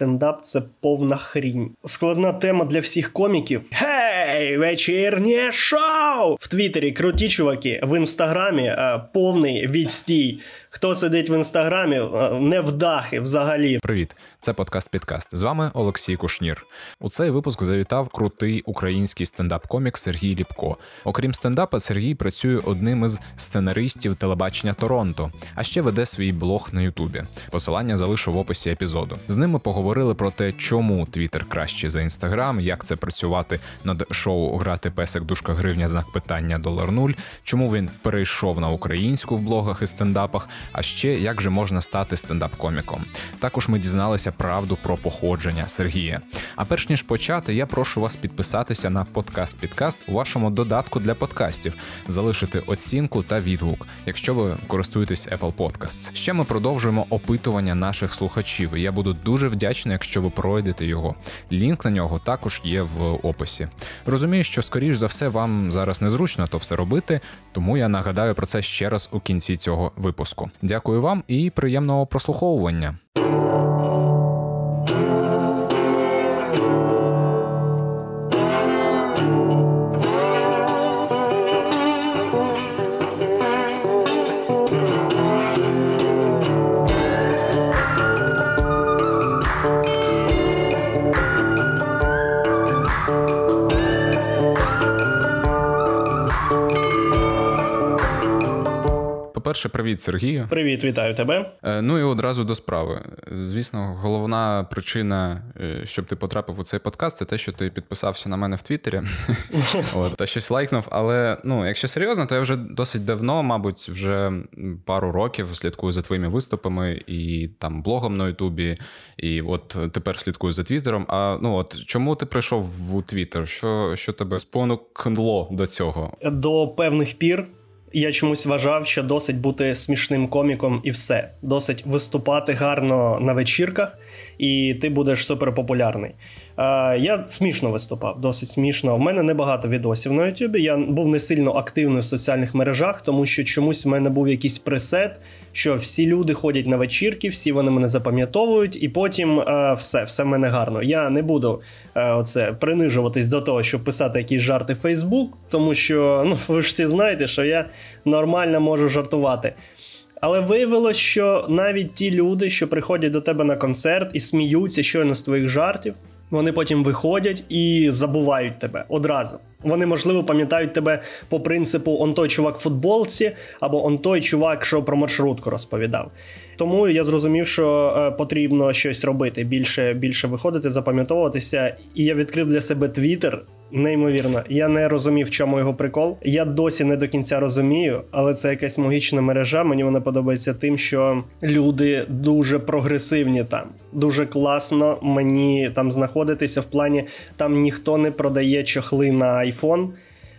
стендап це повна хрінь. Складна тема для всіх коміків. Гей, вечірнє шоу! В Твіттері круті чуваки, в інстаграмі е, повний відстій. Хто сидить в інстаграмі, е, не вдахи взагалі. Привіт, це подкаст Підкаст. З вами Олексій Кушнір. У цей випуск завітав крутий український стендап-комік Сергій Ліпко. Окрім стендапа, Сергій працює одним із сценаристів телебачення Торонто, а ще веде свій блог на Ютубі. Посилання залишу в описі епізоду. З ними поговорили про те, чому Твіттер краще за інстаграм, як це працювати над шоу Грати песик дужка гривня знак питання долар нуль, чому він перейшов на українську в блогах і стендапах. А ще як же можна стати стендап-коміком. Також ми дізналися правду про походження Сергія. А перш ніж почати, я прошу вас підписатися на подкаст Підкаст у вашому додатку для подкастів, залишити оцінку та відгук, якщо ви користуєтесь Apple Podcasts. Ще ми продовжуємо опитування наших слухачів. Я буду дуже вдячний, якщо ви пройдете його. Лінк на нього також є в описі. Розумію, що скоріш за все вам зараз незручно то все робити, тому я нагадаю про це ще раз у кінці цього випуску. Дякую вам і приємного прослуховування. По-перше, привіт, Сергію. Привіт, вітаю тебе. Е, ну і одразу до справи. Звісно, головна причина, е, щоб ти потрапив у цей подкаст, це те, що ти підписався на мене в Твіттері От, та щось лайкнув. Але ну, якщо серйозно, то я вже досить давно, мабуть, вже пару років слідкую за твоїми виступами і там блогом на Ютубі, і от тепер слідкую за Твіттером. А ну от чому ти прийшов у Твіттер? Що, що тебе спонукнуло до цього? До певних пір. Я чомусь вважав, що досить бути смішним коміком і все. Досить виступати гарно на вечірках, і ти будеш суперпопулярний. Я смішно виступав, досить смішно. В мене небагато відосів на Ютубі. Я був не сильно активний в соціальних мережах, тому що чомусь в мене був якийсь пресет, що всі люди ходять на вечірки, всі вони мене запам'ятовують, і потім все все в мене гарно. Я не буду оце принижуватись до того, щоб писати якісь жарти в Фейсбук, тому що ну ви ж всі знаєте, що я нормально можу жартувати. Але виявилось, що навіть ті люди, що приходять до тебе на концерт і сміються щойно з твоїх жартів, вони потім виходять і забувають тебе одразу. Вони, можливо, пам'ятають тебе по принципу он той чувак в футболці, або он той чувак, що про маршрутку розповідав. Тому я зрозумів, що е, потрібно щось робити, більше більше виходити, запам'ятовуватися. І я відкрив для себе Твіттер, Неймовірно, я не розумів, в чому його прикол. Я досі не до кінця розумію, але це якась магічна мережа. Мені вона подобається тим, що люди дуже прогресивні там, дуже класно мені там знаходитися. В плані там ніхто не продає чохли на iPhone,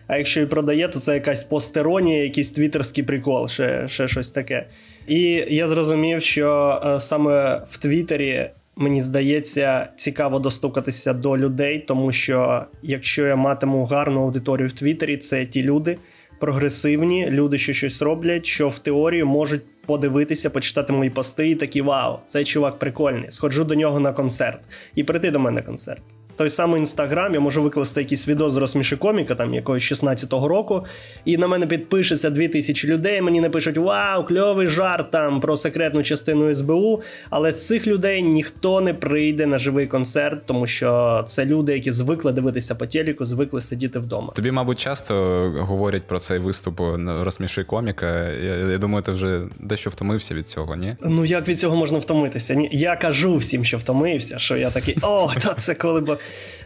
А якщо і продає, то це якась постеронія, якийсь твіттерський прикол, ще, ще щось таке. І я зрозумів, що е, саме в Твіттері Мені здається, цікаво достукатися до людей, тому що якщо я матиму гарну аудиторію в Твіттері, це ті люди прогресивні, люди, що щось роблять, що в теорії можуть подивитися, почитати мої пости, і такі вау, цей чувак прикольний. Сходжу до нього на концерт і прийти до мене на концерт той самий інстаграм, я можу викласти якийсь відео з розсміши коміка, там якогось 16-го року, і на мене підпишеться 2000 людей. Мені напишуть Вау, кльовий жарт там про секретну частину СБУ. Але з цих людей ніхто не прийде на живий концерт, тому що це люди, які звикли дивитися по телеку, звикли сидіти вдома. Тобі, мабуть, часто говорять про цей виступ розсміши коміка. Я, я думаю, ти вже дещо втомився від цього, ні? Ну як від цього можна втомитися? Ні, я кажу всім, що втомився, що я такий, о, та це коли б.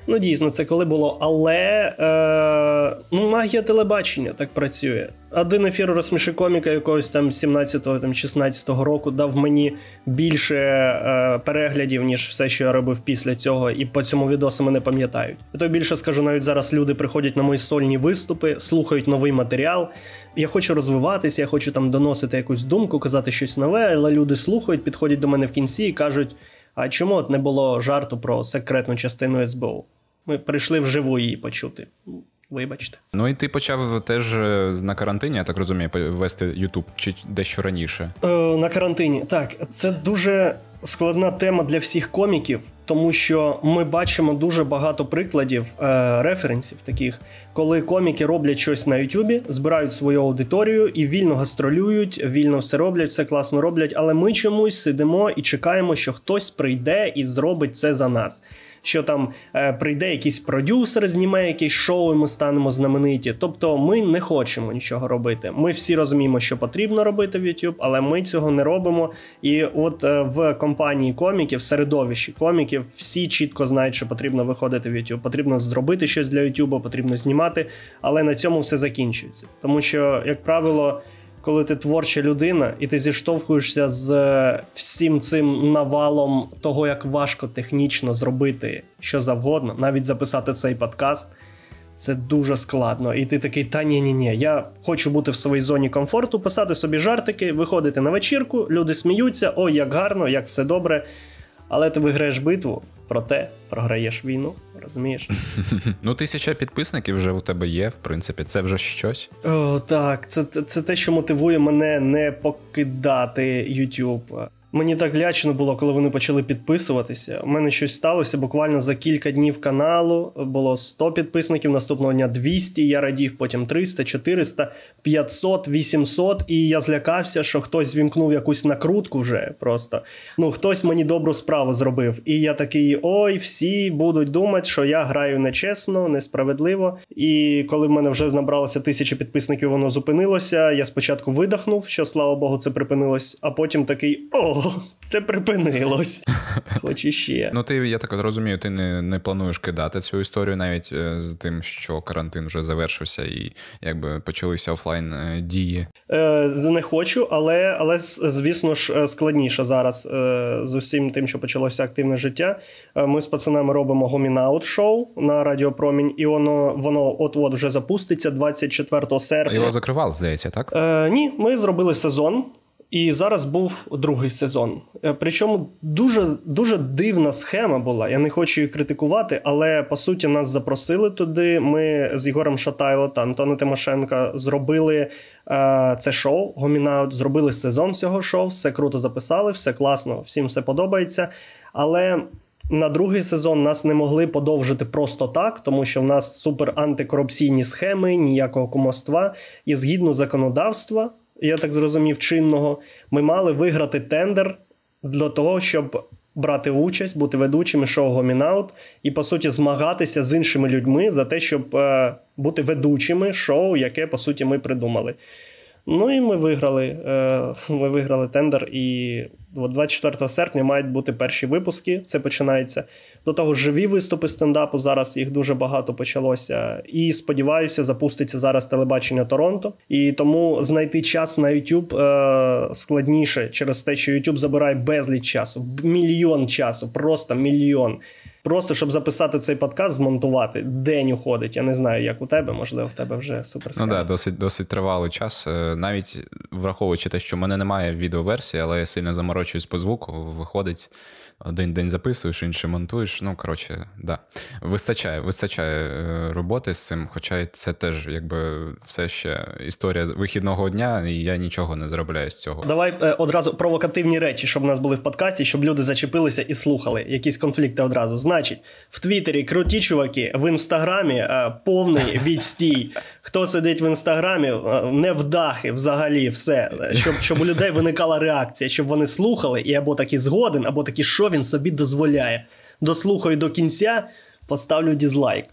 Ну, дійсно, це коли було. Але е, ну, магія телебачення так працює. Один ефір розсміши коміка якогось там 17-го, там 16-го року дав мені більше е, переглядів, ніж все, що я робив після цього, і по цьому відосу мене пам'ятають. Я то більше скажу, навіть зараз люди приходять на мої сольні виступи, слухають новий матеріал. Я хочу розвиватися, я хочу там доносити якусь думку, казати щось нове, але люди слухають, підходять до мене в кінці і кажуть. А чому от не було жарту про секретну частину СБУ? Ми прийшли вживу її почути. Вибачте. Ну і ти почав теж е, на карантині, я так розумію, вести Ютуб чи дещо раніше? Е, На карантині. Так, це дуже складна тема для всіх коміків. тому що ми бачимо дуже багато прикладів е, референсів таких, коли коміки роблять щось на Ютубі, збирають свою аудиторію і вільно гастролюють, вільно все роблять, все класно роблять. Але ми чомусь сидимо і чекаємо, що хтось прийде і зробить це за нас що там е, прийде якийсь продюсер, зніме якесь шоу, і ми станемо знамениті. Тобто ми не хочемо нічого робити. Ми всі розуміємо, що потрібно робити в YouTube, але ми цього не робимо. І от е, в компанії коміків, в середовищі коміків, всі чітко знають, що потрібно виходити в YouTube, потрібно зробити щось для YouTube, потрібно знімати, але на цьому все закінчується. Тому що, як правило коли ти творча людина, і ти зіштовхуєшся з е, всім цим навалом того, як важко технічно зробити що завгодно, навіть записати цей подкаст. Це дуже складно. І ти такий, та ні ні ні я хочу бути в своїй зоні комфорту, писати собі жартики, виходити на вечірку, люди сміються, ой, як гарно, як все добре. Але ти виграєш битву, проте програєш війну, розумієш? Ну, тисяча підписників вже у тебе є, в принципі, це вже щось. О, Так, це, це те, що мотивує мене не покидати YouTube. Мені так лячно було, коли вони почали підписуватися. У мене щось сталося буквально за кілька днів каналу. Було 100 підписників, наступного дня 200, Я радів, потім 300, 400, 500, 800. І я злякався, що хтось вімкнув якусь накрутку вже просто. Ну, хтось мені добру справу зробив. І я такий: ой, всі будуть думати, що я граю нечесно, несправедливо. І коли в мене вже набралося тисяча підписників, воно зупинилося. Я спочатку видихнув, що слава Богу, це припинилось, а потім такий о це припинилось. Хоч іще. Ну, ти, я так розумію, ти не не плануєш кидати цю історію навіть е, з тим, що карантин вже завершився і якби почалися офлайн е, дії. Е, Не хочу, але, але звісно ж, е, складніше зараз е, з усім тим, що почалося активне життя. Ми з пацанами робимо гомінаут шоу на Радіо Промінь, і воно воно от-от вже запуститься 24 серпня. Його закривали, здається, так? Е, Ні, ми зробили сезон. І зараз був другий сезон. Е, причому дуже дуже дивна схема була. Я не хочу її критикувати, але по суті нас запросили туди. Ми з Ігорем Шатайло та Антоном Тимошенко зробили е, це шоу. Гомінаут, зробили сезон цього шоу. Все круто записали, все класно, всім все подобається. Але на другий сезон нас не могли подовжити просто так, тому що в нас супер антикорупційні схеми, ніякого кумовства. І згідно законодавства я так зрозумів, чинного, ми мали виграти тендер для того, щоб брати участь, бути ведучими шоу Гомінаут і, по суті, змагатися з іншими людьми за те, щоб е, бути ведучими шоу, яке, по суті, ми придумали. Ну і ми виграли. Е, ми виграли тендер, і 24 серпня мають бути перші випуски. Це починається. До того живі виступи стендапу. Зараз їх дуже багато почалося. І сподіваюся, запуститься зараз телебачення Торонто. І тому знайти час на YouTube е, складніше через те, що YouTube забирає безліч часу, мільйон часу, просто мільйон. Просто щоб записати цей подкаст, змонтувати день уходить. Я не знаю, як у тебе, можливо, в тебе вже супер. Ну да, досить досить тривалий час. Е, навіть враховуючи те, що в мене немає відеоверсії, але я сильно заморочуюсь по звуку, виходить один день записуєш, інший монтуєш. Ну, коротше, да. Вистачає вистачає е, роботи з цим, хоча це теж якби все ще історія вихідного дня, і я нічого не заробляю з цього. Давай е, одразу провокативні речі, щоб у нас були в подкасті, щоб люди зачепилися і слухали якісь конфлікти одразу. Значить, в Твіттері круті чуваки, в інстаграмі е, повний відстій. Хто сидить в інстаграмі, не вдахи взагалі все, щоб щоб у людей виникала реакція, щоб вони слухали і або такі згоден, або такі що він собі дозволяє. Дослухаю до кінця, поставлю дізлайк.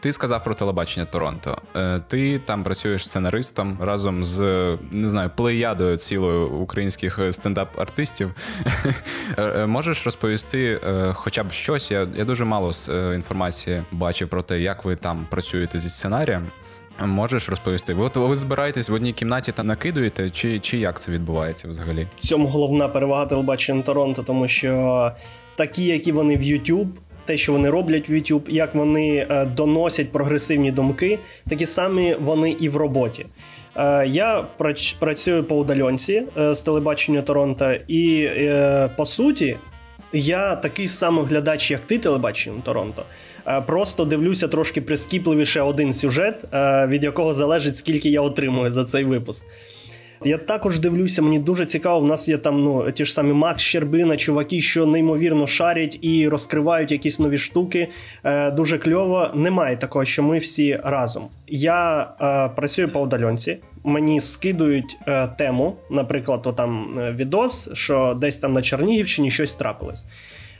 Ти сказав про телебачення Торонто. Е, ти там працюєш сценаристом разом з не знаю плеядою цілою українських стендап-артистів. Е, е, можеш розповісти хоча б щось? Я я дуже мало інформації бачив про те, як ви там працюєте зі сценарієм. Можеш розповісти? Ви ви збираєтесь в одній кімнаті та накидуєте, чи чи як це відбувається взагалі? В цьому головна перевага телебачення Торонто, тому що такі, які вони в YouTube, те, що вони роблять в YouTube, як вони е, доносять прогресивні думки, такі самі вони і в роботі. Е, я працюю по удальонці е, з телебачення Торонто, і по суті, я такий самий глядач, як ти, телебаченням Торонто. Просто дивлюся трошки прискіпливіше один сюжет, від якого залежить скільки я отримую за цей випуск. Я також дивлюся, мені дуже цікаво. В нас є там ну ті ж самі Макс Щербина, чуваки, що неймовірно шарять і розкривають якісь нові штуки. Е, Дуже кльово. Немає такого, що ми всі разом. Я е, працюю по удаленці. Мені скидують е, тему, наприклад, о, там е, відос, що десь там на Чернігівщині щось трапилось.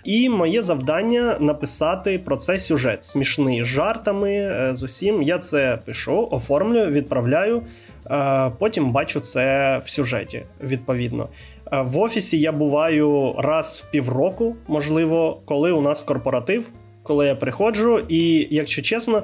І моє завдання написати про це сюжет смішний з жартами е, з усім. Я це пишу, оформлюю, відправляю. Е, Потім бачу це в сюжеті. Відповідно, Е, в офісі я буваю раз в півроку, можливо, коли у нас корпоратив, коли я приходжу, і якщо чесно,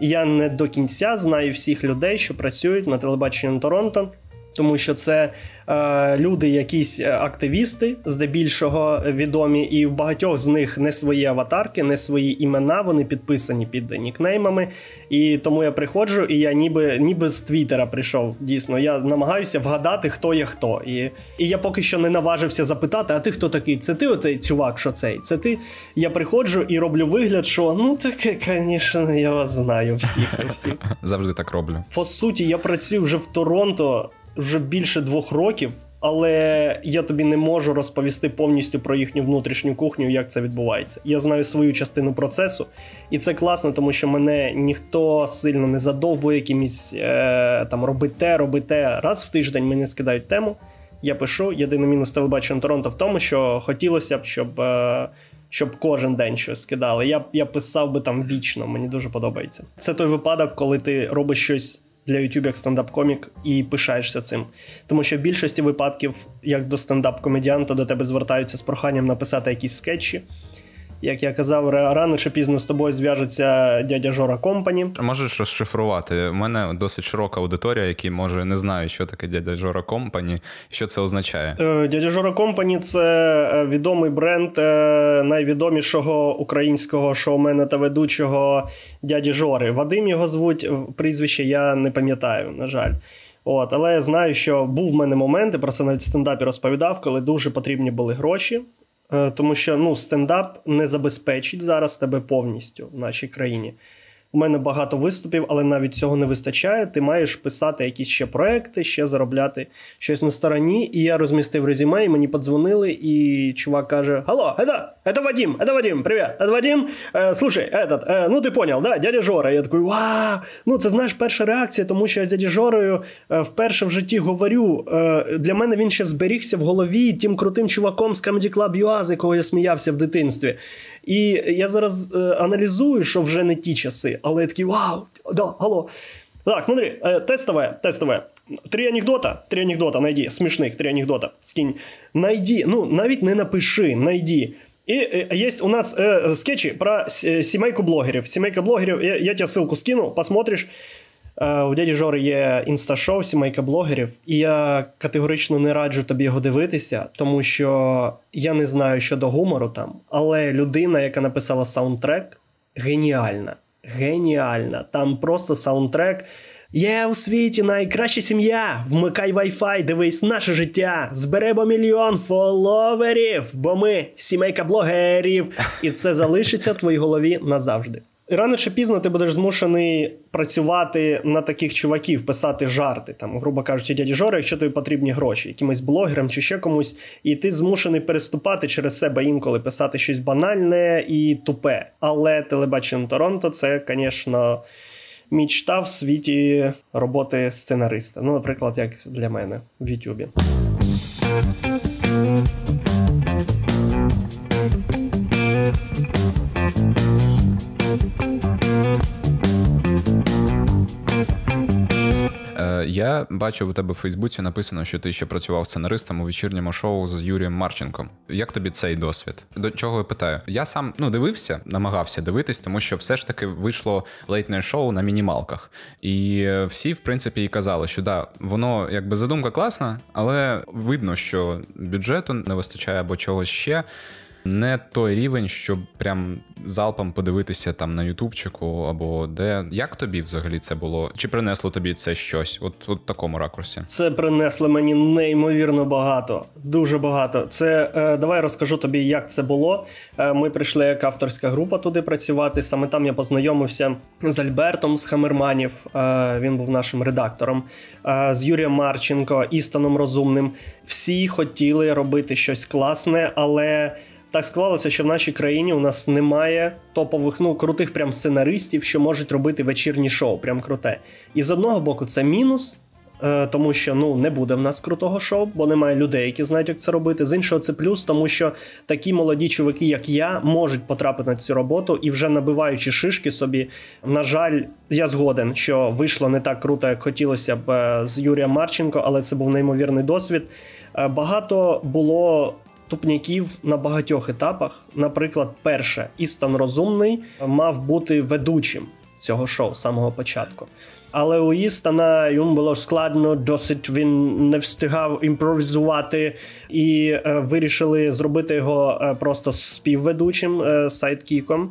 я не до кінця знаю всіх людей, що працюють на телебаченні Торонто. Тому що це е, люди, якісь е, активісти, здебільшого відомі, і в багатьох з них не свої аватарки, не свої імена. Вони підписані під нікнеймами. І тому я приходжу, і я ніби ніби з Твіттера прийшов. Дійсно, я намагаюся вгадати, хто є хто. І і я поки що не наважився запитати: а ти хто такий? Це ти оцей чувак, що цей? Це ти? Я приходжу і роблю вигляд, що ну таке, звісно, я вас знаю всіх. всіх. Завжди так роблю. По суті, я працюю вже в Торонто вже більше двох років, але я тобі не можу розповісти повністю про їхню внутрішню кухню, як це відбувається. Я знаю свою частину процесу, і це класно, тому що мене ніхто сильно не задовбує якимось е, там роби те. Раз в тиждень мені скидають тему. Я пишу. Єдиний мінус телебачення Торонто в тому, що хотілося б, щоб. Е, щоб кожен день щось скидали. Я я писав би там вічно, мені дуже подобається. Це той випадок, коли ти робиш щось для YouTube як стендап-комік і пишаєшся цим. Тому що в більшості випадків, як до стендап-комедіанта, до тебе звертаються з проханням написати якісь скетчі. Як я казав, рано чи пізно з тобою зв'яжеться дядя Жора Компані. Можеш розшифрувати. У мене досить широка аудиторія, які може не знають, що таке дядя Жора Компані, що це означає. Е, дядя Жора Компані це е, відомий бренд е, найвідомішого українського шоумена та ведучого дяді Жори. Вадим його звуть, прізвище я не пам'ятаю, на жаль. От, Але я знаю, що був в мене момент, і про це навіть в стендапі розповідав, коли дуже потрібні були гроші. Е, тому що ну, стендап не забезпечить зараз тебе повністю в нашій країні У мене багато виступів, але навіть цього не вистачає. Ти маєш писати якісь ще проекти, ще заробляти щось на стороні. І я розмістив резюме, і мені подзвонили, і чувак каже: Алло, это, это Вадим, это Вадим, привіт, это Вадим. Э, слушай, этот, э, ну ти понял, да, дядя Жора. Я такий, вау! Ну, це знаєш, перша реакція, тому що я з дяді Жорою е, вперше в житті говорю. Е, для мене він ще зберігся в голові тим крутим чуваком з Comedy Club UA, з якого я сміявся в дитинстві. І я зараз е, аналізую, що вже не ті часи, але я такий вау, да, алло. Так, смотри, э, тестовое, тестовое. Три анекдота, три анекдота найди, смешных, три анекдота, скинь. Найди, ну, навіть не напиши, найди. И э, есть у нас э, скетчи про э, семейку блогерів. Семейка блогерів, я, я тебе ссылку скину, посмотришь. Е, у дяді Жори є інсташоу, сімейка блогерів, і я категорично не раджу тобі його дивитися, тому що я не знаю щодо гумору там, але людина, яка написала саундтрек, геніальна. Геніальна. Там просто саундтрек. Є у світі найкраща сім'я. Вмикай Wi-Fi, дивись наше життя. Зберемо мільйон фоловерів, бо ми сімейка блогерів. І це залишиться в твоїй голові назавжди. Рано чи пізно ти будеш змушений працювати на таких чуваків, писати жарти, там, грубо кажучи, дяді Жори, якщо тобі потрібні гроші, якимось блогерам чи ще комусь, і ти змушений переступати через себе інколи, писати щось банальне і тупе. Але телебачення Торонто це, звісно, мічта в світі роботи сценариста. Ну, наприклад, як для мене в Ютубі. Я бачив у тебе в Фейсбуці написано, що ти ще працював сценаристом у вечірньому шоу з Юрієм Марченком. Як тобі цей досвід? До чого я питаю? Я сам ну дивився, намагався дивитись, тому що все ж таки вийшло лейтне шоу на мінімалках. І всі, в принципі, і казали, що да, воно якби задумка класна, але видно, що бюджету не вистачає або чогось ще. Не той рівень, щоб прям залпом подивитися там на Ютубчику або де. Як тобі взагалі це було? Чи принесло тобі це щось? От у такому ракурсі? Це принесло мені неймовірно багато, дуже багато. Це е, давай розкажу тобі, як це було. Е, ми прийшли як авторська група туди працювати. Саме там я познайомився з Альбертом з Хамерманів. Е, він був нашим редактором, е, з Юрієм Марченко, Істаном Розумним. Всі хотіли робити щось класне, але так склалося, що в нашій країні у нас немає топових, ну крутих прям сценаристів, що можуть робити вечірні шоу. Прям круте. І з одного боку, це мінус. Е, тому що ну не буде в нас крутого шоу, бо немає людей, які знають, як це робити. З іншого, це плюс, тому що такі молоді чуваки, як я, можуть потрапити на цю роботу і вже набиваючи шишки собі. На жаль, я згоден, що вийшло не так круто, як хотілося б е, з Юрієм Марченко, але це був неймовірний досвід. Е, багато було тупняків на багатьох етапах. Наприклад, перше, Істан Розумний мав бути ведучим цього шоу з самого початку. Але у Істана йому було складно, досить він не встигав імпровізувати і е, вирішили зробити його е, просто співведучим е, сайдкіком.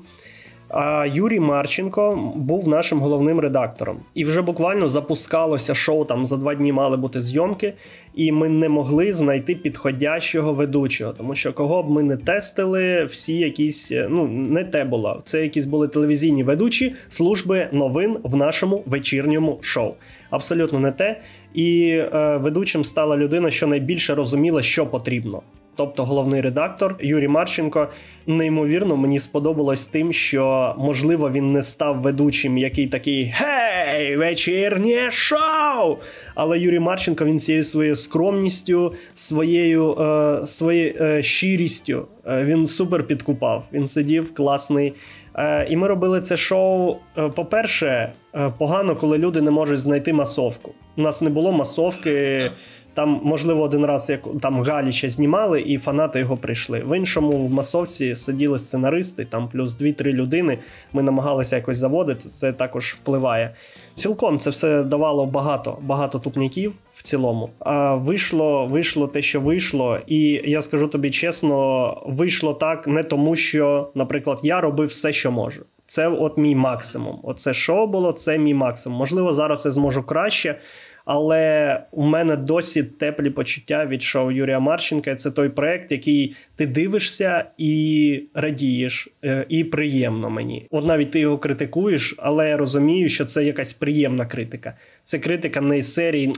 А Юрій Марченко був нашим головним редактором, і вже буквально запускалося шоу. Там за два дні мали бути зйомки, і ми не могли знайти підходящого ведучого, тому що кого б ми не тестили, всі якісь ну не те було. Це якісь були телевізійні ведучі служби новин в нашому вечірньому шоу. Абсолютно не те. І е, ведучим стала людина, що найбільше розуміла, що потрібно тобто головний редактор Юрій Марченко. Неймовірно, мені сподобалось тим, що можливо він не став ведучим, який такий гей, вечірнє шоу! Але Юрій Марченко він цією своєю скромністю, своєю е, своєю е, щирістю е, він супер підкупав. Він сидів класний. Е, і ми робили це шоу. Е, по-перше, е, погано, коли люди не можуть знайти масовку. У нас не було масовки. Там, можливо, один раз як там Галіча знімали, і фанати його прийшли. В іншому в масовці сиділи сценаристи, там плюс 2-3 людини. Ми намагалися якось заводити. Це також впливає. Цілком це все давало багато багато тупняків в цілому. А вийшло, вийшло те, що вийшло, і я скажу тобі чесно, вийшло так не тому, що, наприклад, я робив все, що можу. Це от мій максимум. Оце шоу було, це мій максимум. Можливо, зараз я зможу краще. Але у мене досі теплі почуття від шоу Юрія Марченка. Це той проект, який ти дивишся і радієш, е, і приємно мені. От навіть ти його критикуєш, але я розумію, що це якась приємна критика. Це критика не із серії.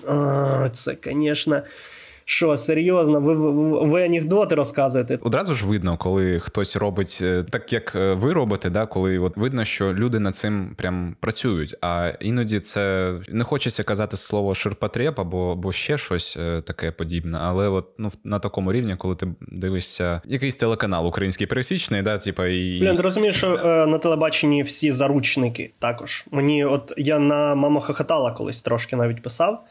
Це, звісно. Що серйозно, ви, ви ви, анекдоти розказуєте? Одразу ж видно, коли хтось робить е, так, як е, ви робите, да, коли от видно, що люди над цим прям працюють. А іноді це не хочеться казати слово ширпотреб або або ще щось е, таке подібне. Але от ну на такому рівні, коли ти дивишся якийсь телеканал український пересічний, да, типа і Блін, розумієш, що е, на телебаченні всі заручники також. Мені, от я на мама хохотала колись трошки навіть писав.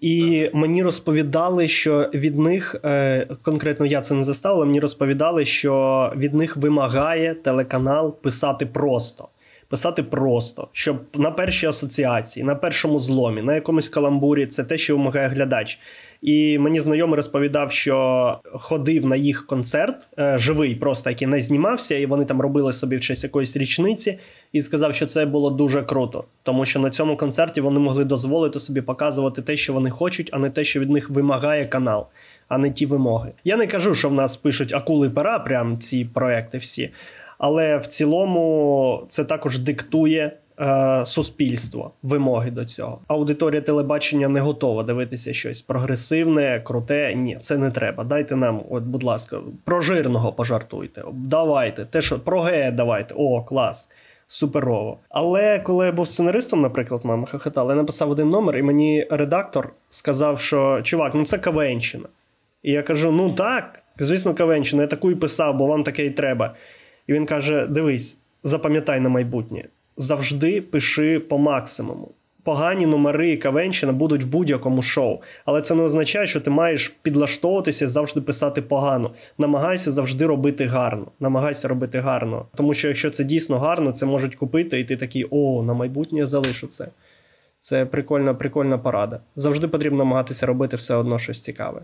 І мені розповідали, що від них е, конкретно я це не застав, але мені розповідали, що від них вимагає телеканал писати просто. Писати просто, щоб на першій асоціації, на першому зломі, на якомусь каламбурі це те, що вимагає глядач. І мені знайомий розповідав, що ходив на їх концерт е, живий, просто який не знімався, і вони там робили собі в честь якоїсь річниці, і сказав, що це було дуже круто, тому що на цьому концерті вони могли дозволити собі показувати те, що вони хочуть, а не те, що від них вимагає канал, а не ті вимоги. Я не кажу, що в нас пишуть акули пера, прям ці проекти всі. Але в цілому це також диктує е, суспільство вимоги до цього. Аудиторія телебачення не готова дивитися щось прогресивне, круте. Ні, це не треба. Дайте нам, от, будь ласка, про жирного пожартуйте. Давайте, те, що про гея давайте. О, клас. Суперово. Але коли я був сценаристом, наприклад, мама хохотала, я написав один номер, і мені редактор сказав, що чувак, ну це Кавенщина. І я кажу: ну так, звісно, Кавенщина, я таку і писав, бо вам таке і треба. І він каже: Дивись, запам'ятай на майбутнє завжди пиши по максимуму. Погані номери Кавенщина будуть в будь-якому шоу, але це не означає, що ти маєш підлаштовуватися завжди писати погано. Намагайся завжди робити гарно. Намагайся робити гарно. Тому що якщо це дійсно гарно, це можуть купити, і ти такий, о, на майбутнє залишу це. Це прикольна, прикольна порада. Завжди потрібно намагатися робити все одно щось цікаве.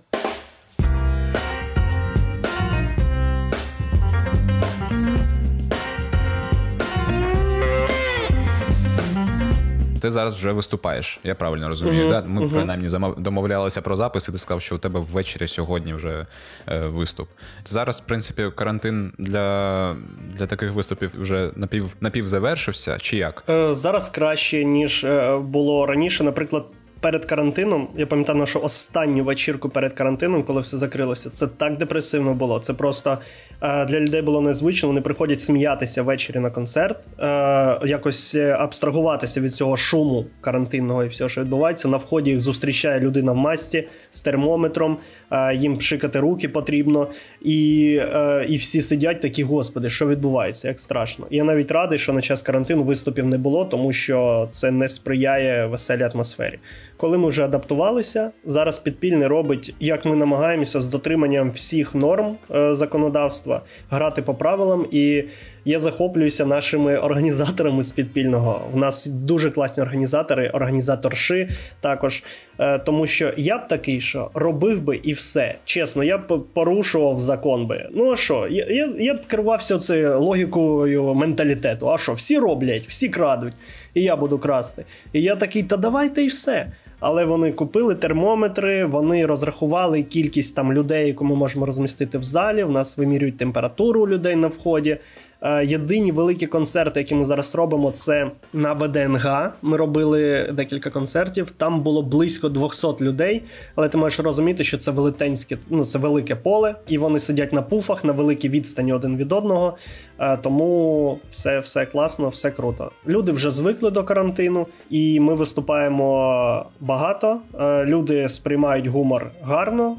Ти зараз вже виступаєш. Я правильно розумію. Uh-huh. Да? Ми uh-huh. принаймні домовлялися про запис, і ти сказав, що у тебе ввечері сьогодні вже е, виступ. Зараз, в принципі, карантин для для таких виступів вже напів напів завершився, чи як? Е, зараз краще ніж е, було раніше. Наприклад, перед карантином, я пам'ятаю нашу останню вечірку перед карантином, коли все закрилося. Це так депресивно було. Це просто е, для людей було незвично. Вони приходять сміятися ввечері на концерт, е, якось е, абстрагуватися від цього шуму карантинного і всього, що відбувається. На вході їх зустрічає людина в масці з термометром, їм пшикати руки потрібно, і і всі сидять такі, господи, що відбувається, як страшно. Я навіть радий, що на час карантину виступів не було, тому що це не сприяє веселій атмосфері. Коли ми вже адаптувалися, зараз підпільне робить, як ми намагаємося з дотриманням всіх норм е, законодавства грати по правилам. І я захоплююся нашими організаторами з підпільного. У нас дуже класні організатори, організаторши також. Е, тому що я б такий, що робив би і все. Чесно, я б порушував закон би. Ну а що? Я я, я б керувався цією логікою менталітету. А що, всі роблять, всі крадуть, і я буду красти. І я такий, та давайте і все але вони купили термометри, вони розрахували кількість там людей, яку ми можемо розмістити в залі. В нас вимірюють температуру людей на вході. Е, єдині великі концерти, які ми зараз робимо, це на ВДНГ. Ми робили декілька концертів. Там було близько 200 людей. Але ти маєш розуміти, що це велетенське, ну це велике поле, і вони сидять на пуфах на великій відстані один від одного. Е, тому все, все класно, все круто. Люди вже звикли до карантину, і ми виступаємо багато. Е, люди сприймають гумор гарно.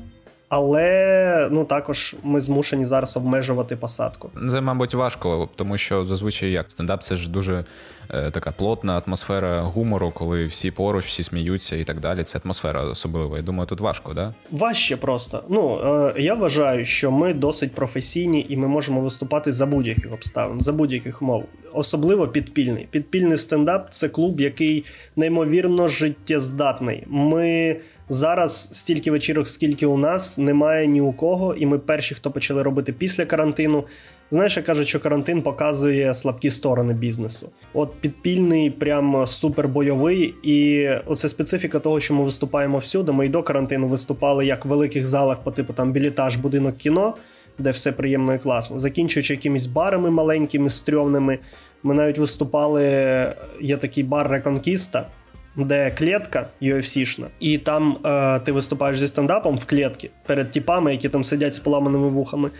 Але ну також ми змушені зараз обмежувати посадку. Це, мабуть, важко, тому що зазвичай як стендап це ж дуже така плотна атмосфера гумору, коли всі поруч, всі сміються і так далі. Це атмосфера особлива. Я думаю, тут важко, да? Важче просто. Ну е, я вважаю, що ми досить професійні і ми можемо виступати за будь-яких обставин, за будь-яких умов. Особливо підпільний. Підпільний стендап це клуб, який неймовірно життєздатний. Ми. Зараз стільки вечірок, скільки у нас, немає ні у кого, і ми перші, хто почали робити після карантину. Знаєш, я кажуть, що карантин показує слабкі сторони бізнесу. От підпільний, прям супербойовий, і оце специфіка того, що ми виступаємо всюди. Ми і до карантину виступали як в великих залах, по типу там білітаж, будинок кіно, де все приємно і класно. Закінчуючи якимись барами маленькими, стрьомними. Ми навіть виступали. Є такий бар Реконкіста де клітка UFC-шна, і там е, ти виступаєш зі стендапом в клітці перед тіпами, які там сидять з поламаними вухами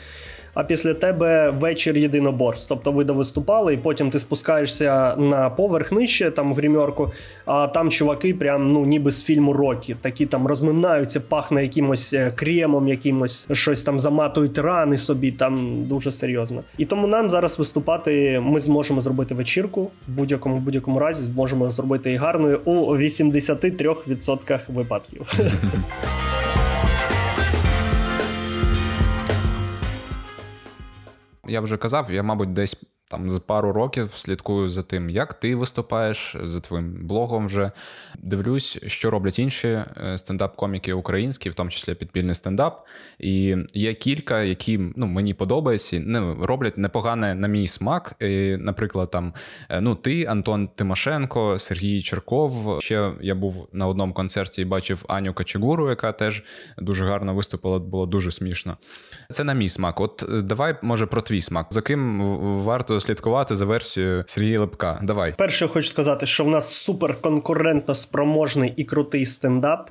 а після тебе вечір єдиноборств. Тобто ви виступали, і потім ти спускаєшся на поверх нижче, там в гримерку, а там чуваки, прям ну ніби з фільму Рокі, такі там розминаються, пахне якимось е, кремом, якимось щось там заматують рани собі, там дуже серйозно. І тому нам зараз виступати ми зможемо зробити вечірку в будь-якому будь-якому разі, зможемо зробити і гарною у 83% випадків. Я вже казав, я, мабуть, десь там з пару років слідкую за тим, як ти виступаєш, за твоїм блогом вже дивлюсь, що роблять інші е, стендап-коміки українські, в тому числі підпільний стендап. І є кілька, які ну, мені подобаються, ну, роблять непогане на мій смак. І, Наприклад, там е, ну, ти, Антон Тимошенко, Сергій Черков. Ще я був на одному концерті і бачив Аню Качегуру, яка теж дуже гарно виступила, було дуже смішно. Це на мій смак. От е, давай, може, про твій смак. За ким варто слідкувати за версією Сергія Лепка? Давай. Перше, хочу сказати, що в нас суперконкурентно спроможний і крутий стендап.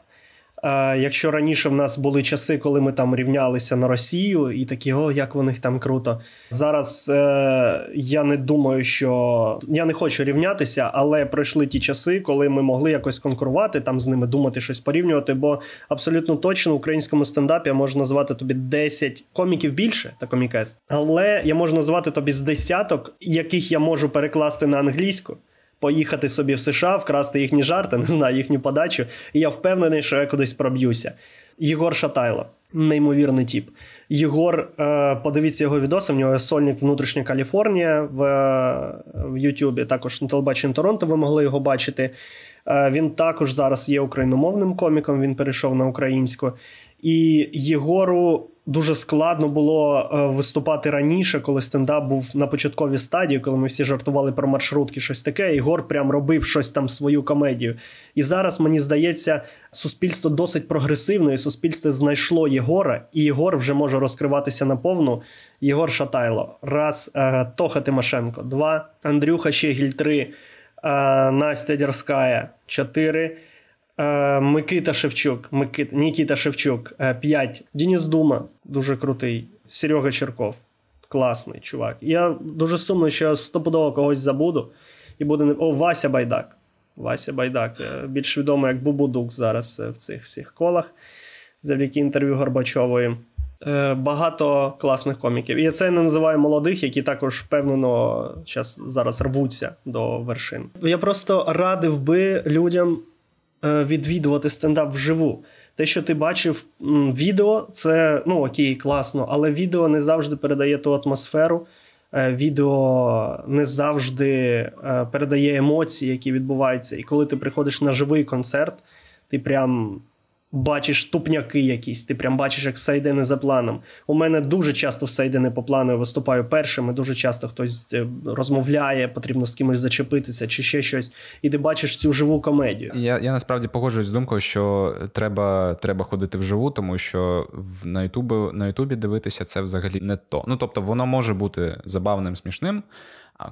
Якщо раніше в нас були часи, коли ми там рівнялися на Росію, і такі, о, як у них там круто. Зараз е, я не думаю, що я не хочу рівнятися, але пройшли ті часи, коли ми могли якось конкурувати, там з ними думати щось порівнювати. Бо абсолютно точно в українському стендапі я можу назвати тобі 10 коміків більше та комікес, але я можу назвати тобі з десяток, яких я можу перекласти на англійську поїхати собі в США, вкрасти їхні жарти, не знаю, їхню подачу. І я впевнений, що я кудись проб'юся. Єгор Шатайло, неймовірний тіп. Єгор, е, подивіться його відоси. В нього сольник внутрішня Каліфорнія в в Ютубі. Також на телебаченні Торонто ви могли його бачити. Е, він також зараз є україномовним коміком. Він перейшов на українську. І Єгору Дуже складно було е, виступати раніше, коли стендап був на початковій стадії, коли ми всі жартували про маршрутки, щось таке. Ігор прям робив щось там свою комедію. І зараз мені здається, суспільство досить прогресивне, і суспільство знайшло Єгора, і Єгор вже може розкриватися наповну. Єгор Шатайло, раз е, Тоха Тимошенко, два Андрюха Щегіль, три е, Настя Дерская, чотири. Е, Микита Шевчук, Микит, Нікіта Шевчук, 5. Е, Дініс Дума, дуже крутий. Серега Черков, класний чувак. Я дуже сумно, що я стопудово когось забуду. І буде не. О, Вася Байдак. Вася Байдак, е, більш відомий як Бубудук зараз в цих всіх колах, завдяки інтерв'ю Горбачової. Багато класних коміків. І це не називаю молодих, які також впевнено зараз рвуться до вершин. Я просто радив би людям відвідувати стендап вживу. Те, що ти бачив відео, це ну окей, класно, але відео не завжди передає ту атмосферу. Е, відео не завжди е, передає емоції, які відбуваються. І коли ти приходиш на живий концерт, ти прям бачиш тупняки якісь, ти прям бачиш, як все йде не за планом. У мене дуже часто все йде не по плану, я виступаю першим, і дуже часто хтось е, розмовляє, потрібно з кимось зачепитися чи ще щось. І ти бачиш цю живу комедію. Я я насправді погоджуюсь з думкою, що треба треба ходити вживу, тому що на Ютубі на Ютубі дивитися це взагалі не то. Ну тобто, воно може бути забавним, смішним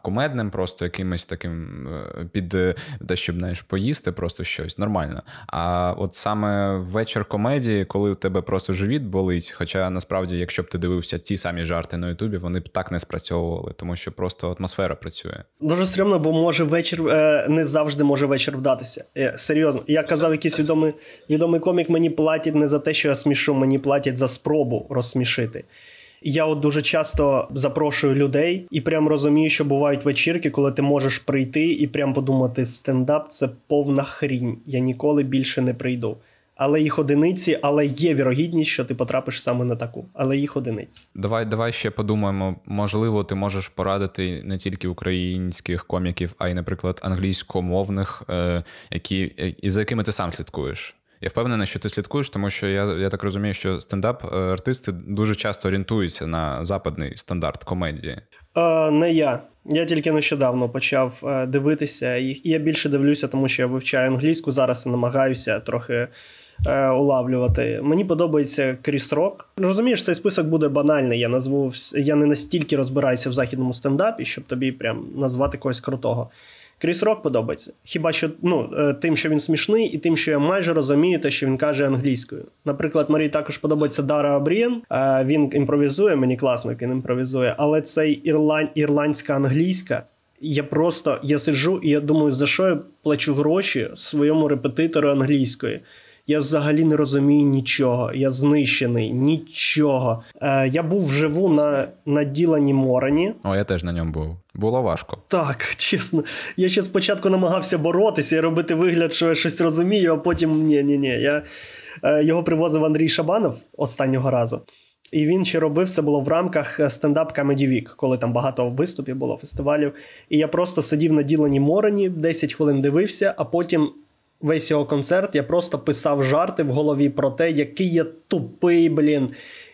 кумедним, просто якимось таким е, під те, щоб знаєш, поїсти, просто щось нормально. А от саме вечір комедії, коли у тебе просто живіт болить. Хоча насправді, якщо б ти дивився ті самі жарти на Ютубі, вони б так не спрацьовували, тому що просто атмосфера працює. Дуже стрімно, бо може вечір е, не завжди може вечір вдатися. Е, серйозно, я казав, якийсь відомий відомий комік мені платять не за те, що я смішу, мені платять за спробу розсмішити. Я от дуже часто запрошую людей і прям розумію, що бувають вечірки, коли ти можеш прийти і прям подумати: стендап це повна хрінь. Я ніколи більше не прийду. Але їх одиниці, але є вірогідність, що ти потрапиш саме на таку, але їх одиниці. Давай, давай ще подумаємо. Можливо, ти можеш порадити не тільки українських коміків, а й, наприклад, англійськомовних, е, які е, і за якими ти сам слідкуєш. Я впевнений, що ти слідкуєш, тому що я я так розумію, що стендап-артисти дуже часто орієнтуються на западний стандарт комедії. Е, Не я. Я тільки нещодавно почав е, дивитися їх. Я більше дивлюся, тому що я вивчаю англійську. Зараз і намагаюся трохи е, улавлювати. Мені подобається Кріс Рок. Розумієш, цей список буде банальний. Я назву я не настільки розбираюся в західному стендапі, щоб тобі прям назвати когось крутого. Кріс Рок подобається. Хіба що ну, е, тим, що він смішний, і тим, що я майже розумію те, що він каже англійською. Наприклад, Марії також подобається Дара Абрієн. Е, він імпровізує, мені класно, він імпровізує, але цей ірланд, ірландська англійська. Я просто я сиджу і я думаю, за що я плачу гроші своєму репетитору англійської. Я взагалі не розумію нічого. Я знищений, нічого. Е, Я був вживу на наділенні Морені. О, я теж на ньому був. Було важко. Так, чесно. Я ще спочатку намагався боротися і робити вигляд, що я щось розумію, а потім ні, ні, ні. Я е, його привозив Андрій Шабанов останнього разу. І він ще робив це було в рамках стендап Comedy Week, коли там багато виступів було, фестивалів. І я просто сидів на діленні Морені, 10 хвилин дивився, а потім весь його концерт я просто писав жарти в голові про те, який я тупий, блін,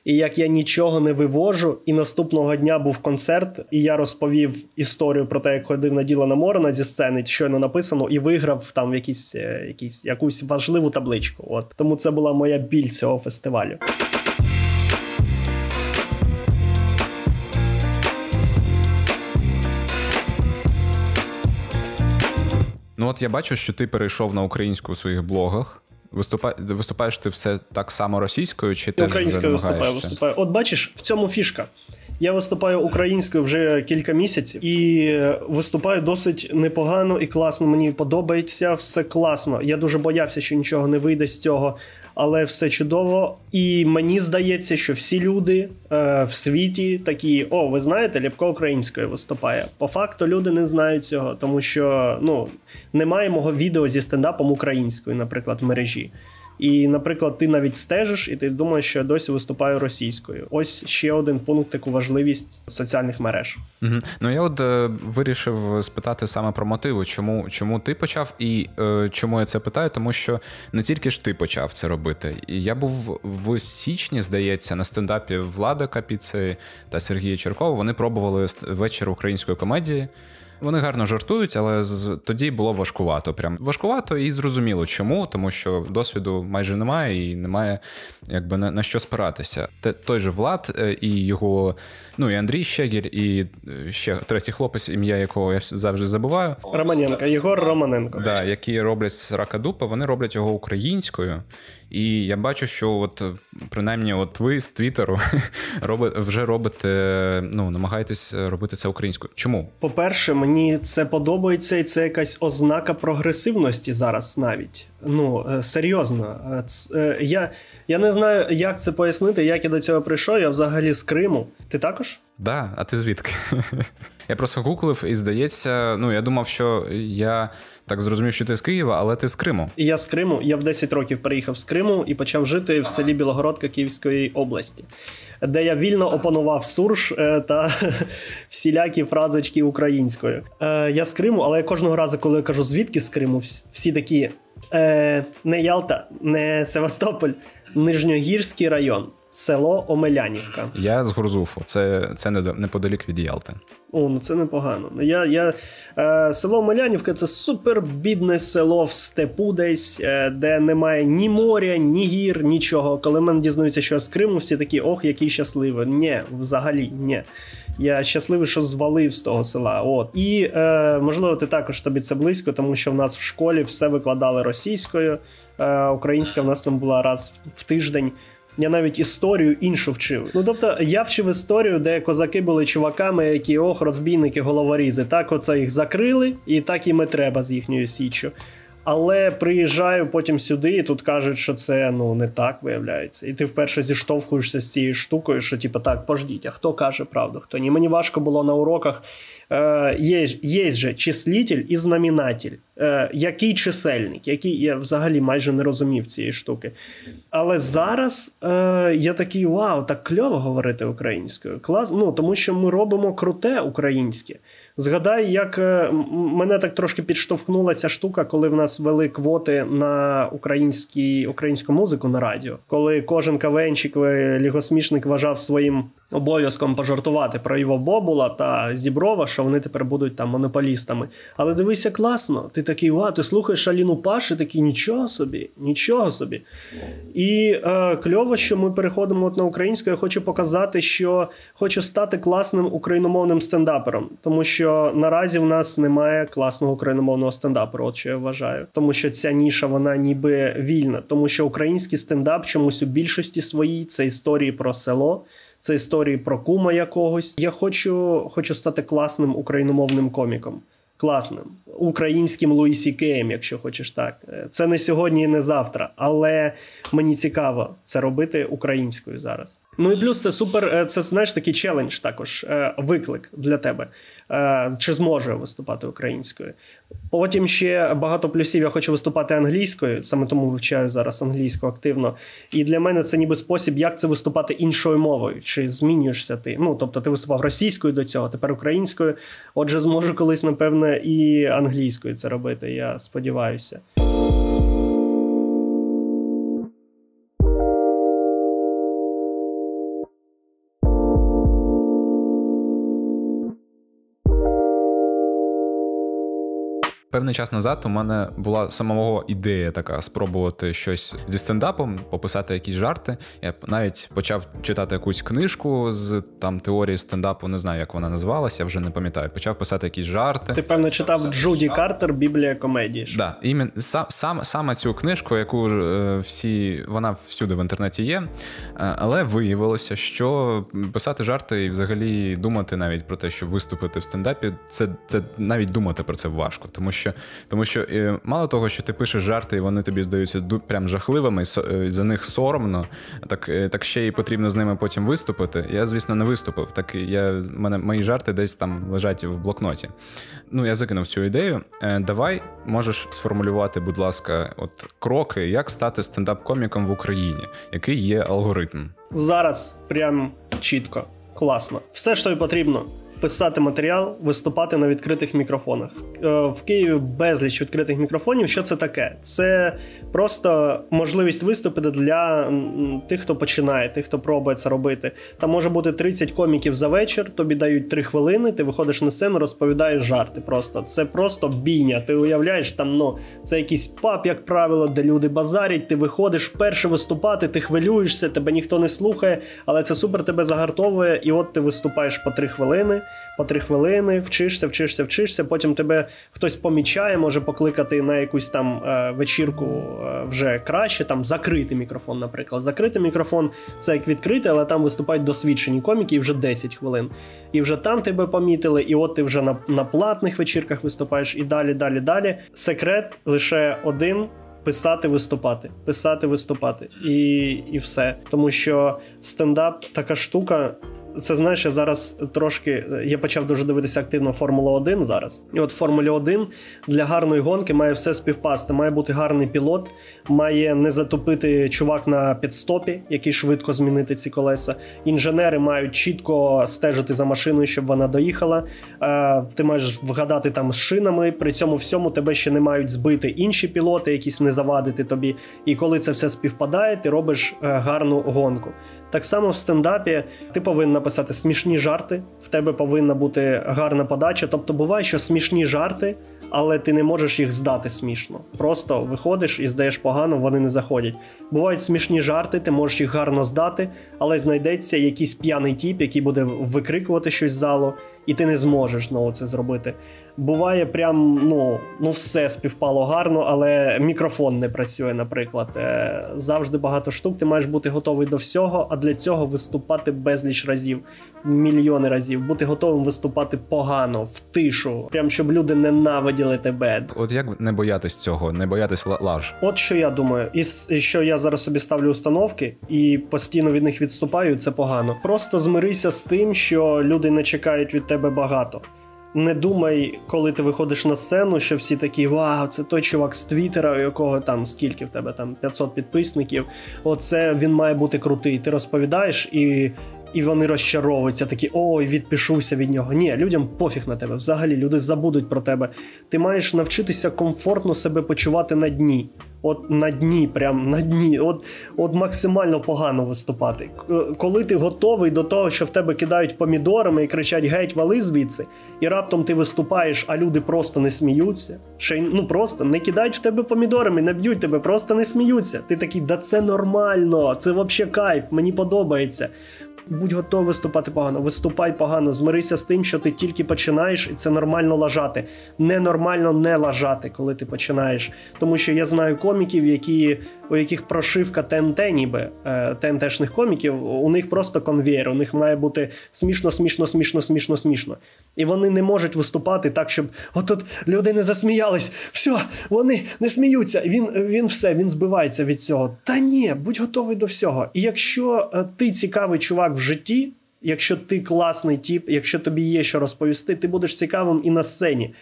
і як я нічого не вивожу. І наступного дня був концерт, і я розповів історію про те, як ходив на Ділана Морона зі сцени, щойно написано, і виграв там якісь, е, якісь, якусь важливу табличку. От Тому це була моя біль цього фестивалю. От я бачу, що ти перейшов на українську у своїх блогах. Виступа... Виступаєш ти все так само російською, чи ти Українською виступаю, виступаю. От бачиш, в цьому фішка. Я виступаю українською вже кілька місяців і виступаю досить непогано і класно. Мені подобається все класно. Я дуже боявся, що нічого не вийде з цього але все чудово. І мені здається, що всі люди е, в світі такі: о, ви знаєте, Ліпко українською виступає. По факту люди не знають цього, тому що ну немає мого відео зі стендапом українською, наприклад, в мережі. І, наприклад, ти навіть стежиш, і ти думаєш, що я досі виступаю російською. Ось ще один пункт таку важливість соціальних мереж. Угу. Ну я от е, вирішив спитати саме про мотиви, чому чому ти почав, і е, чому я це питаю, тому що не тільки ж ти почав це робити. Я був в січні, здається, на стендапі Влада Капіци та Сергія Черкова. Вони пробували вечір української комедії. Вони гарно жартують, але з тоді було важкувато. Прям важкувато і зрозуміло, чому, тому що досвіду майже немає і немає якби на, на що спиратися. Те той же Влад е, і його, ну і Андрій Щегір, і е, ще третій хлопець, ім'я якого я завжди забуваю. Романенко, Єгор Романенко. Да, які роблять Ракадупа, вони роблять його українською. І я бачу, що от принаймні, от ви з Твіттеру вже робите, ну намагаєтесь робити це українською. Чому? По-перше, мені це подобається, і це якась ознака прогресивності зараз навіть. Ну е, серйозно, е, е, я я не знаю, як це пояснити, як я до цього прийшов. Я взагалі з Криму. Ти також? Так, да, а ти звідки? Я просто гуглив і здається, ну я думав, що я так зрозумів, що ти з Києва, але ти з Криму. Я з Криму. Я в 10 років приїхав з Криму і почав жити в селі Білогородка Київської області, де я вільно опанував сурж та всілякі фразочки українською. Я з Криму, але кожного разу, коли я кажу звідки з Криму, всі такі е, не Ялта, не Севастополь, Нижньогірський район, село Омелянівка. Я з Гурзуфу, це це неподалік від Ялти. О, ну це непогано. Ну, я, я, е, Село Омелянівка це супер бідне село в степу, десь, е, де немає ні моря, ні гір, нічого. Коли мене дізнаються, що я з Криму, всі такі, ох, який щасливий. Ні, взагалі, ні. Я щасливий, що звалив з того села. От і е, можливо, ти також тобі це близько, тому що в нас в школі все викладали російською. Е, Українська в нас там була раз в тиждень. Я навіть історію іншу вчив. Ну тобто я вчив історію, де козаки були чуваками, які ох, розбійники, головорізи. Так, оце їх закрили, і так і ми треба з їхньою січчю. Але приїжджаю потім сюди, і тут кажуть, що це ну не так виявляється. І ти вперше зіштовхуєшся з цією штукою, що типу, так, пождіть, а хто каже правду, хто ні. Мені важко було на уроках. Е, Є є же числитель і знаменатель. Е, Який чисельник, який я взагалі майже не розумів цієї штуки. Але зараз е, я такий вау, так кльово говорити українською. Клас, ну тому що ми робимо круте українське. Згадай, як е, мене так трошки підштовхнула ця штука, коли в нас вели квоти на українські, українську музику на радіо, коли кожен кавенчик е, лігосмішник вважав своїм обов'язком пожартувати про Іво Бобула та Зіброва, що вони тепер будуть там монополістами. Але дивися, класно, ти такий ва, ти слухаєш Аліну Паш і такий нічого собі, нічого собі. І е, кльово, що ми переходимо от на українську. Я хочу показати, що хочу стати класним україномовним стендапером, тому що наразі в нас немає класного україномовного стендаперу, от що я вважаю. Тому що ця ніша вона ніби вільна, тому що український стендап чомусь у більшості своїй це історії про село це історії про кума якогось. Я хочу, хочу стати класним україномовним коміком. Класним українським Луїсі Кеєм, якщо хочеш так. Це не сьогодні і не завтра, але мені цікаво це робити українською зараз. Ну і плюс це супер. Е, це знаєш такий челендж, також е, виклик для тебе. Е, чи зможе виступати українською? Потім ще багато плюсів. Я хочу виступати англійською, саме тому вивчаю зараз англійську активно. І для мене це ніби спосіб, як це виступати іншою мовою. Чи змінюєшся ти? Ну тобто, ти виступав російською до цього, тепер українською. Отже, зможу колись, напевне, і англійською це робити. Я сподіваюся. Певний час назад у мене була самого ідея така спробувати щось зі стендапом, пописати якісь жарти. Я навіть почав читати якусь книжку з там теорії стендапу, не знаю, як вона називалася, я вже не пам'ятаю. Почав писати якісь жарти. Ти певно читав Джуді Картер, Біблія комедії. Так, да, іменно сам, сам саме цю книжку, яку е, всі вона всюди в інтернеті є. Е, але виявилося, що писати жарти і взагалі думати навіть про те, що виступити в стендапі, це це навіть думати про це важко, тому що що тому що е, мало того, що ти пишеш жарти, і вони тобі здаються прям жахливими, е, за них соромно, так е, так ще й потрібно з ними потім виступити. Я, звісно, не виступив. Так я мене мої жарти десь там лежать в блокноті. Ну, я закинув цю ідею. Давай можеш сформулювати, будь ласка, от кроки, як стати стендап-коміком в Україні, який є алгоритм. Зараз прям чітко, класно. Все, що тобі потрібно писати матеріал, виступати на відкритих мікрофонах. Е, в Києві безліч відкритих мікрофонів. Що це таке? Це просто можливість виступити для тих, хто починає, тих, хто пробує це робити. Там може бути 30 коміків за вечір, тобі дають 3 хвилини, ти виходиш на сцену, розповідаєш жарти. Просто це просто бійня. Ти уявляєш, там ну це якийсь паб, як правило, де люди базарять. Ти виходиш вперше виступати, ти хвилюєшся, тебе ніхто не слухає, але це супер тебе загартовує, і от ти виступаєш по 3 хвилини по три хвилини, вчишся, вчишся, вчишся. Потім тебе хтось помічає, може покликати на якусь там е, вечірку е, вже краще. Там закритий мікрофон, наприклад. Закритий мікрофон це як відкритий, але там виступають досвідчені коміки і вже 10 хвилин. І вже там тебе помітили, і от ти вже на, на платних вечірках виступаєш, і далі, далі, далі. Секрет лише один. Писати, виступати, писати, виступати, і і все. Тому що стендап така штука, це знаєш, я зараз трошки. Я почав дуже дивитися активно Формулу 1 зараз. І от Формулі 1 для гарної гонки має все співпасти. Має бути гарний пілот, має не затопити чувак на підстопі, який швидко змінити ці колеса. Інженери мають чітко стежити за машиною, щоб вона доїхала. Е, ти маєш вгадати там з шинами. При цьому всьому тебе ще не мають збити інші пілоти, якісь не завадити тобі. І коли це все співпадає, ти робиш е, гарну гонку. Так само в стендапі ти повинен написати смішні жарти, в тебе повинна бути гарна подача. Тобто буває, що смішні жарти, але ти не можеш їх здати смішно. Просто виходиш і здаєш погано, вони не заходять. Бувають смішні жарти, ти можеш їх гарно здати, але знайдеться якийсь п'яний тіп, який буде викрикувати щось з залу, і ти не зможеш знову це зробити. Буває, прям ну ну все співпало гарно, але мікрофон не працює, наприклад. Е, завжди багато штук. Ти маєш бути готовий до всього, а для цього виступати безліч разів, мільйони разів, бути готовим виступати погано, в тишу, прям щоб люди ненавиділи тебе. От як не боятись цього, не боятись лаж? От що я думаю, і що я зараз собі ставлю установки і постійно від них відступаю, це погано. Просто змирися з тим, що люди не чекають від тебе багато. Не думай, коли ти виходиш на сцену, що всі такі вау, це той чувак з Твіттера, у якого там скільки в тебе там 500 підписників. Оце він має бути крутий. Ти розповідаєш, і і вони розчаровуються, такі ой, відпишуся від нього. Ні, людям пофіг на тебе. Взагалі люди забудуть про тебе. Ти маєш навчитися комфортно себе почувати на дні. От на дні, прям на дні, от от максимально погано виступати. Коли ти готовий до того, що в тебе кидають помідорами і кричать геть, вали звідси, і раптом ти виступаєш, а люди просто не сміються. Ще ну просто не кидають в тебе помідорами, не б'ють тебе, просто не сміються. Ти такий, да це нормально, це взагалі кайф, мені подобається будь готовий виступати погано. Виступай погано, змирися з тим, що ти тільки починаєш, і це нормально лажати. Ненормально не лажати, коли ти починаєш. Тому що я знаю коміків, які у яких прошивка ТНТ, ніби е, ТНТшних коміків, у них просто конвейер, у них має бути смішно, смішно, смішно, смішно, смішно. І вони не можуть виступати так, щоб отут люди не засміялись. Все, вони не сміються. Він він все, він збивається від цього. Та ні, будь готовий до всього. І якщо е, ти цікавий чувак в житті. Якщо ти класний тіп, якщо тобі є що розповісти, ти будеш цікавим і на сцені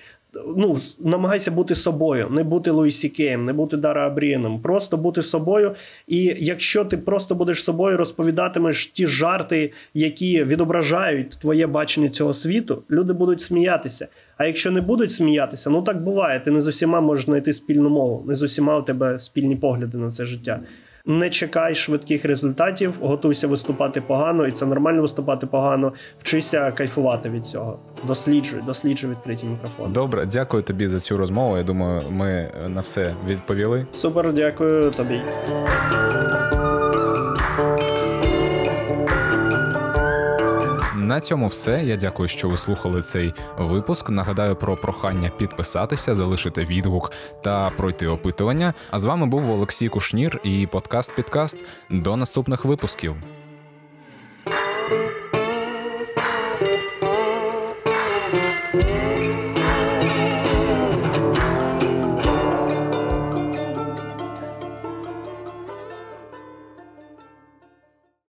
ну, намагайся бути собою, не бути Луїсі Кеєм, не бути Дара Абрієном, просто бути собою. І якщо ти просто будеш собою розповідатимеш ті жарти, які відображають твоє бачення цього світу, люди будуть сміятися. А якщо не будуть сміятися, ну так буває. Ти не з усіма можеш знайти спільну мову, не з усіма у тебе спільні погляди на це життя. Не чекай швидких результатів, готуйся виступати погано, і це нормально виступати погано. Вчися кайфувати від цього. Досліджуй, досліджуй відкриті мікрофони. Добре, дякую тобі за цю розмову. Я думаю, ми на все відповіли. Супер, дякую тобі. На цьому все. Я дякую, що ви слухали цей випуск. Нагадаю про прохання підписатися, залишити відгук та пройти опитування. А з вами був Олексій Кушнір і подкаст Підкаст. До наступних випусків.